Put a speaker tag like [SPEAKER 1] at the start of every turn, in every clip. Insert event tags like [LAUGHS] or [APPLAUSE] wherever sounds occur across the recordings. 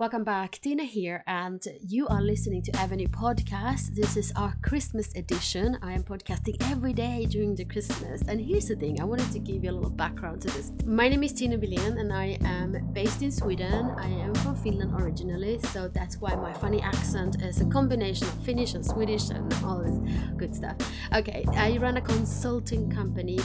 [SPEAKER 1] Welcome back, Tiina here, and you are listening to Avenue Podcast. This is our Christmas edition. I am podcasting every day during the Christmas. And here's the thing I wanted to give you a little background to this. My name is Tiina Wilén, and I am based in Sweden. I am from Finland originally, so that's why my funny accent is a combination of Finnish and Swedish and all this good stuff. Okay, I run a consulting company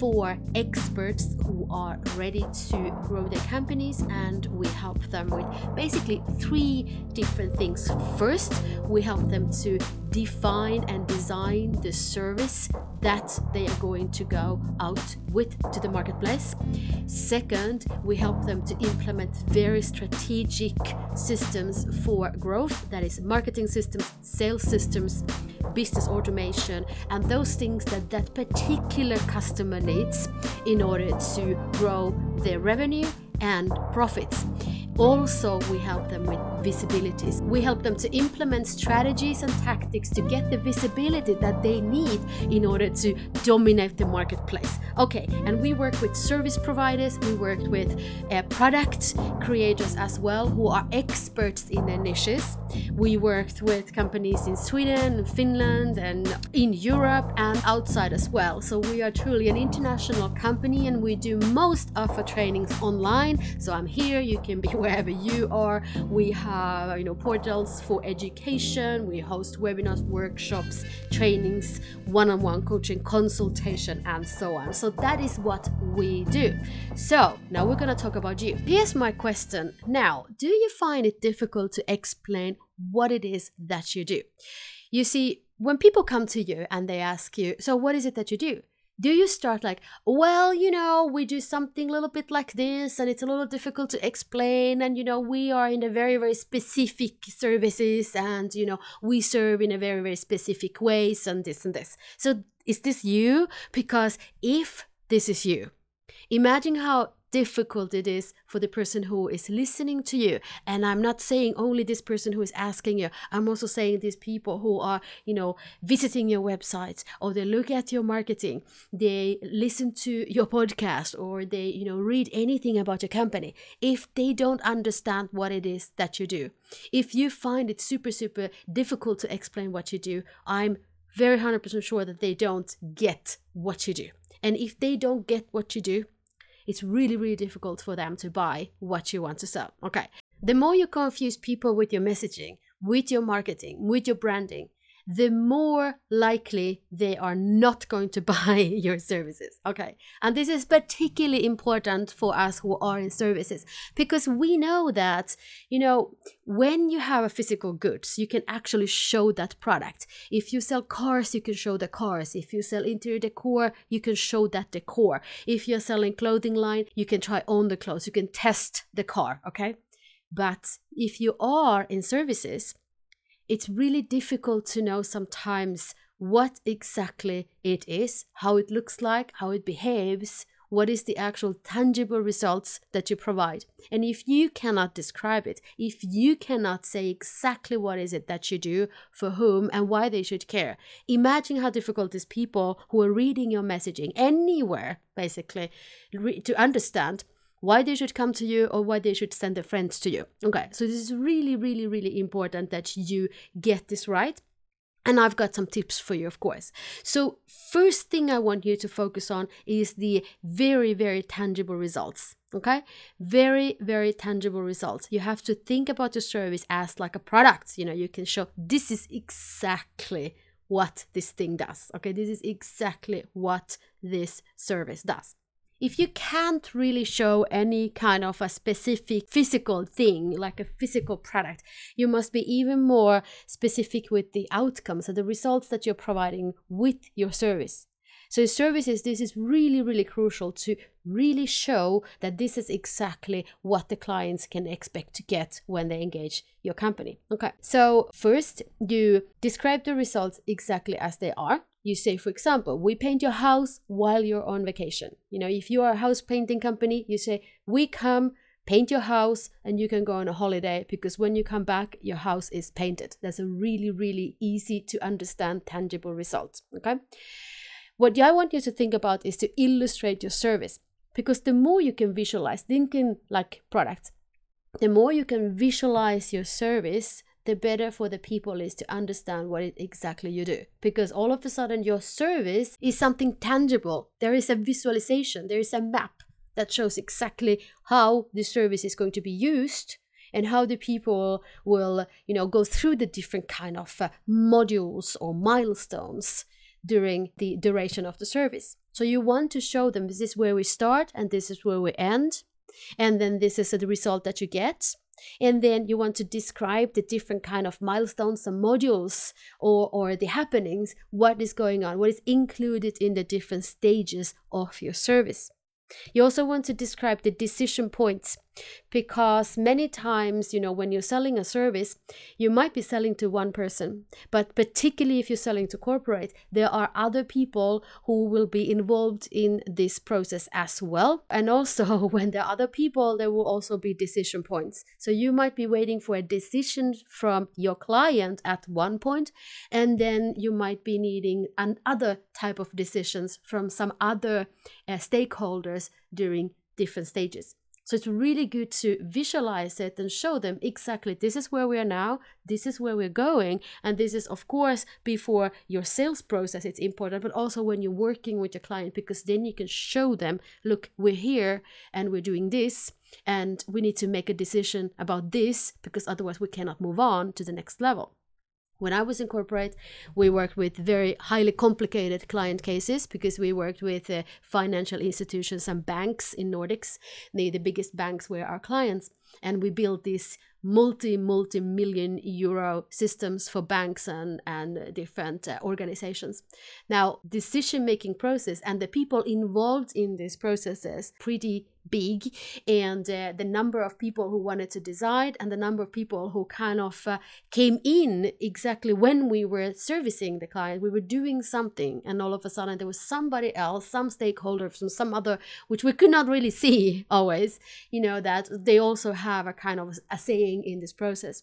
[SPEAKER 1] for experts who are ready to grow their companies, and we help them with basically three different things. First, we help them to define and design the service that they are going to go out with to the marketplace. Second, we help them to implement very strategic systems for growth that is, marketing systems, sales systems, business automation, and those things that that particular customer needs in order to grow their revenue and profits. Also, we help them with visibilities. We help them to implement strategies and tactics to get the visibility that they need in order to dominate the marketplace. Okay, and we work with service providers, we work with uh, product creators as well who are experts in their niches. We worked with companies in Sweden, Finland, and in Europe and outside as well. So we are truly an international company and we do most of our trainings online. So I'm here, you can be [LAUGHS] wherever you are. We have you know portals for education. We host webinars, workshops, trainings, one-on-one coaching, consultation, and so on. So that is what we do. So now we're gonna talk about you. Here's my question. Now, do you find it difficult to explain what it is that you do? You see, when people come to you and they ask you, so what is it that you do? Do you start like well you know we do something a little bit like this and it's a little difficult to explain and you know we are in a very very specific services and you know we serve in a very very specific ways and this and this. So is this you? Because if this is you imagine how difficult it is for the person who is listening to you. And i'm not saying only this person who is asking you. I'm also saying these people who are you know visiting your websites or they look at your marketing they listen to your podcast or they you know read anything about your company. If they don't understand what it is that you do if you find it super super difficult to explain what you do i'm very 100% sure that they don't get what you do. And if they don't get what you do it's really, really difficult for them to buy what you want to sell. Okay. The more you confuse people with your messaging, with your marketing, with your branding, the more likely they are not going to [LAUGHS] buy your services. Okay. And this is particularly important for us who are in services because we know that, you know, when you have a physical goods, you can actually show that product. If you sell cars, you can show the cars. If you sell interior decor, you can show that decor. If you're selling clothing line, you can try on the clothes. You can test the car. Okay. But if you are in services, it's really difficult to know sometimes what exactly it is, how it looks like, how it behaves, what is the actual tangible results that you provide. And if you cannot describe it, if you cannot say exactly what is it that you do, for whom and why they should care, imagine how difficult is people who are reading your messaging anywhere, basically, to understand why they should come to you or why they should send their friends to you. Okay, so this is really, really, really important that you get this right. And I've got some tips for you, of course. So, first thing I want you to focus on is the very, very tangible results. Okay, very, very tangible results. You have to think about your service as like a product. You know, you can show this is exactly what this thing does. Okay, this is exactly what this service does if you can't really show any kind of a specific physical thing, like a physical product, you must be even more specific with the outcomes and the results that you're providing with your service. So, in services, this is really, really crucial to really show that this is exactly what the clients can expect to get when they engage your company. Okay, so first, you describe the results exactly as they are you say for example we paint your house while you're on vacation. You know if you are a house painting company you say we come paint your house and you can go on a holiday because when you come back your house is painted. That's a really really easy to understand tangible result okay? What i want you to think about is to illustrate your service because the more you can visualize thinking like products the more you can visualize your service, the better for the people is to understand what it exactly you do. Because all of a sudden, your service is something tangible. There is a visualization, there is a map that shows exactly how the service is going to be used and how the people will you know go through the different kind of uh, modules or milestones during the duration of the service so you want to show them this is where we start and this is where we end and then this is the result that you get and then you want to describe the different kind of milestones and modules or, or the happenings what is going on what is included in the different stages of your service. You also want to describe the decision points because many times, you know, when you're selling a service, you might be selling to one person, but particularly if you're selling to corporate, there are other people who will be involved in this process as well. And also, [LAUGHS] when there are other people, there will also be decision points. So you might be waiting for a decision from your client at one point, and then you might be needing another type of decisions from some other uh, stakeholders during different stages. So it's really good to visualize it and show them exactly this is where we are now, this is where we're going. And this is, of course, before your sales process, it's important, but also when you're working with your client, because then you can show them, look, we're here and we're doing this. And we need to make a decision about this because otherwise we cannot move on to the next level. When I was in corporate, we worked with very highly complicated client cases because we worked with uh, financial institutions and banks in Nordics. The, the biggest banks were our clients. And we built these multi, multi million euro systems for banks and, and different uh, organizations. Now, decision making process and the people involved in these processes pretty big and uh, the number of people who wanted to decide and the number of people who kind of uh, came in exactly when we were servicing the client we were doing something and all of a sudden there was somebody else some stakeholder from some other which we could not really [LAUGHS] see always you know that they also have a kind of a saying in this process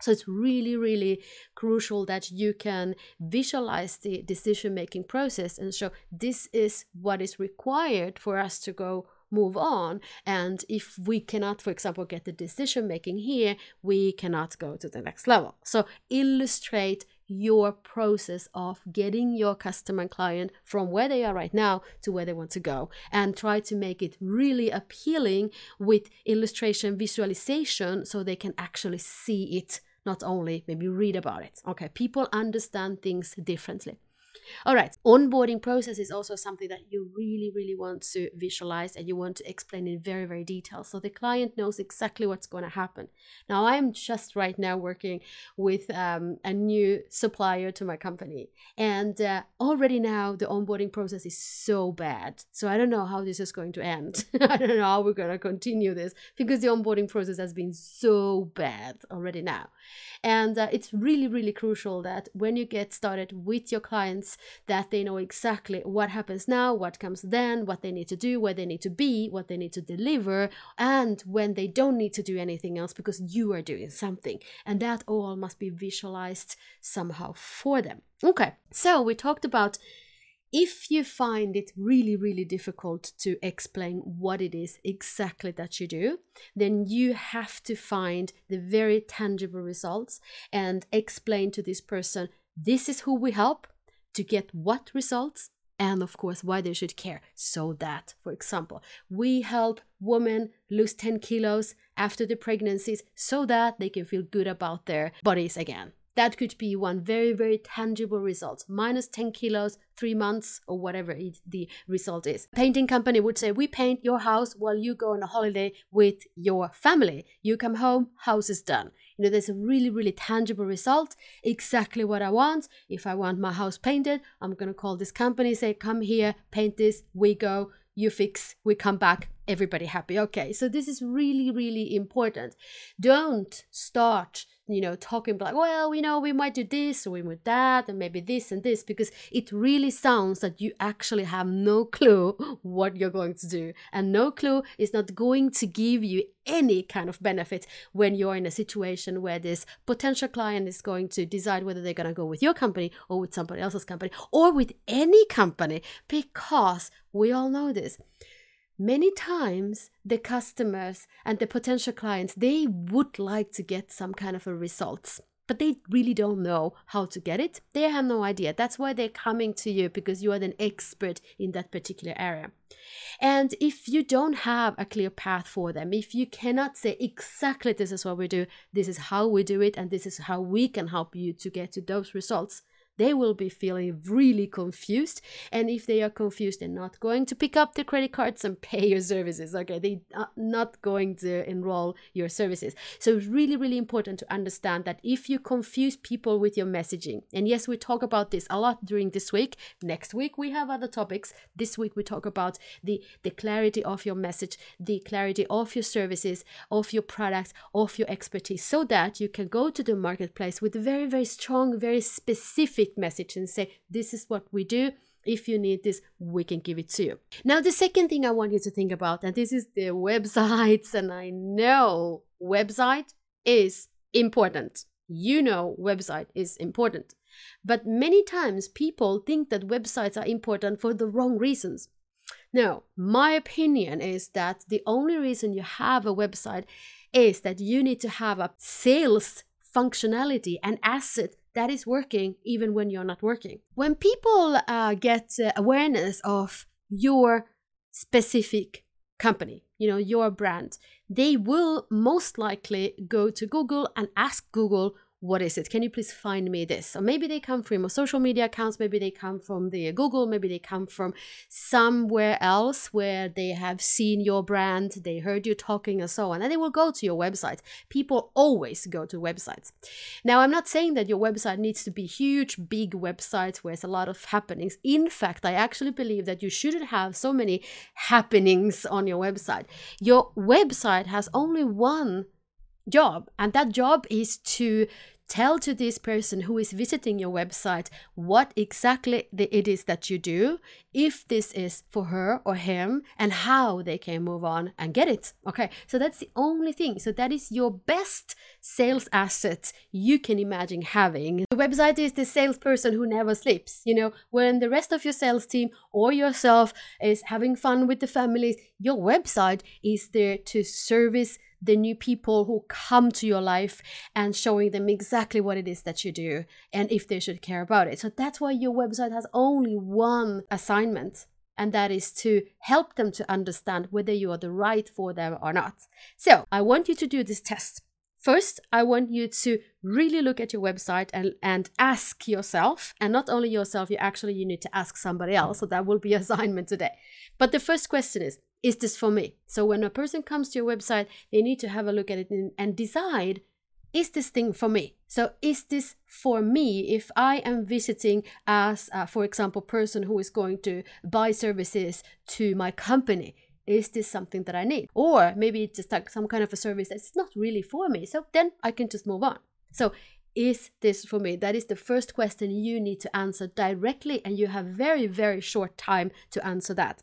[SPEAKER 1] so it's really, really crucial that you can visualize the decision making process and show this is what is required for us to go move on. And if we cannot, for example, get the decision making here, we cannot go to the next level. So illustrate your process of getting your customer and client from where they are right now to where they want to go and try to make it really appealing with illustration visualization so they can actually see it not only maybe read about it. Okay people understand things differently all right, onboarding process is also something that you really, really want to visualize and you want to explain in very, very detail so the client knows exactly what's going to happen. Now, I'm just right now working with um, a new supplier to my company, and uh, already now the onboarding process is so bad. So I don't know how this is going to end. [LAUGHS] I don't know how we're going to continue this because the onboarding process has been so bad already now. And uh, it's really, really crucial that when you get started with your clients, that they know exactly what happens now, what comes then, what they need to do, where they need to be, what they need to deliver, and when they don't need to do anything else because you are doing something. And that all must be visualized somehow for them. Okay, so we talked about if you find it really, really difficult to explain what it is exactly that you do, then you have to find the very tangible results and explain to this person this is who we help to get what results and of course why they should care. So that for example we help women lose 10 kilos after the pregnancies so that they can feel good about their bodies again that could be one very, very tangible result. Minus 10 kilos, three months, or whatever it, the result is. Painting company would say, We paint your house while you go on a holiday with your family. You come home, house is done. You know, there's a really, really tangible result. Exactly what I want. If I want my house painted, I'm going to call this company, say, Come here, paint this, we go you fix, we come back, everybody happy. Okay, so this is really, really important. Don't start you know, talking like, well, you know, we might do this or we might that, and maybe this and this, because it really sounds that you actually have no clue [LAUGHS] what you're going to do. And no clue is not going to give you any kind of benefit when you're in a situation where this potential client is going to decide whether they're going to go with your company or with somebody else's company or with any company, because we all know this many times the customers and the potential clients they would like to get some kind of a results but they really don't know how to get it. They have no idea. That's why they're coming to you because you are an expert in that particular area. And if you don't have a clear path for them if you cannot say exactly this is what we do. This is how we do it and this is how we can help you to get to those results they will be feeling really confused. And if they are confused, they're not going to pick up the credit cards and pay your services. Okay, they are not going to enroll your services. So it's really, really important to understand that if you confuse people with your messaging, and yes, we talk about this a lot during this week. Next week we have other topics. This week we talk about the the clarity of your message, the clarity of your services, of your products, of your expertise, so that you can go to the marketplace with very, very strong, very specific message and say, This is what we do. If you need this, we can give it to you. Now, the second thing I want you to think about, and this is the [LAUGHS] websites, and I know website is important. You know, website is important. But many times people think that websites are important for the wrong reasons. No, my opinion is that the only reason you have a website is that you need to have a sales functionality and asset that is working even when you're not working. When people uh, get uh, awareness of your specific company, you know, your brand, they will most likely go to Google and ask Google what is it? Can you please find me this? Or maybe they come from social media accounts, maybe they come from the uh, Google, maybe they come from somewhere else where they have seen your brand, they heard you talking, and so on, and they will go to your website. People always go to websites. Now, I'm not saying that your website needs to be huge, big websites where there's a lot of happenings. In fact, I actually believe that you shouldn't have so many happenings on your website. Your website has only one job and that job is to tell to this person who is visiting your website what exactly the, it is that you do, if this is for her or him, and how they can move on and get it. Okay, so that's the only thing. So that is your best sales asset you can imagine having. The website is the salesperson who never sleeps. You know, when the rest of your sales team or yourself is having fun with the families, your website is there to service the new people who come to your life and showing them exactly what it is that you do and if they should care about it. So that's why your website has only one assignment and that is to help them to understand whether you are the right for them or not. So, I want you to do this test. First, I want you to really look at your website and, and ask yourself, and not only yourself, you actually you need to ask somebody else. So that will be [LAUGHS] assignment today. But the first question is, is this for me? So when a person comes to your website, they need to have a look at it and, decide is this thing for me? So is this for me if I am visiting as, uh, for example, person who is going to buy services to my company? Is this something that I need? Or maybe it's just like some kind of a service that's not really for me. So then I can just move on. So is this for me? That is the first question you need to answer directly, and you have very, very short time to answer that.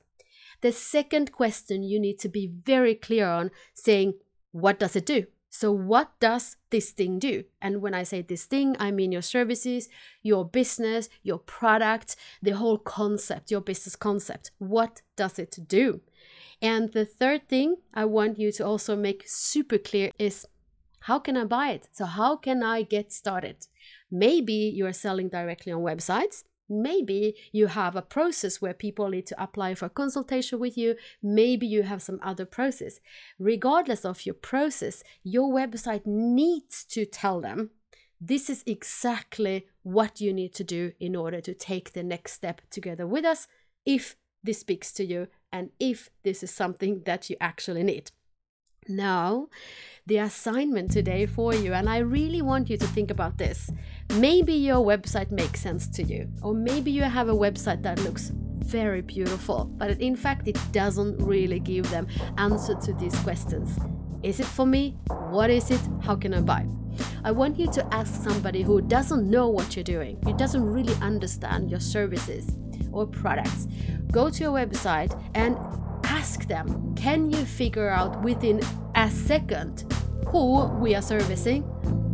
[SPEAKER 1] The second question you need to be very clear on saying, what does it do? So, what does this thing do? And when I say this thing, I mean your services, your business, your product, the whole concept, your business concept. What does it do? And the third thing I want you to also make super clear is how can I buy it? So, how can I get started? Maybe you're selling directly on websites. Maybe you have a process where people need to apply for consultation with you. Maybe you have some other process. Regardless of your process, your website needs to tell them this is exactly what you need to do in order to take the next step together with us if this speaks to you and if this is something that you actually need. Now, the assignment today for you, and I really want you to think about this. Maybe your website makes sense to you, or maybe you have a website that looks very beautiful, but in fact, it doesn't really give them answer to these questions. Is it for me? What is it? How can I buy? I want you to ask somebody who doesn't know what you're doing, who doesn't really understand your services or products. Go to your website and them can you figure out within a second who we are servicing,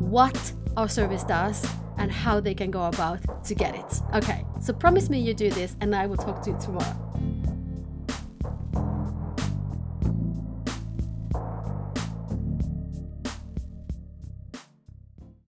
[SPEAKER 1] what our service does, and how they can go about to get it. Okay, so promise me you do this, and I will talk to you tomorrow.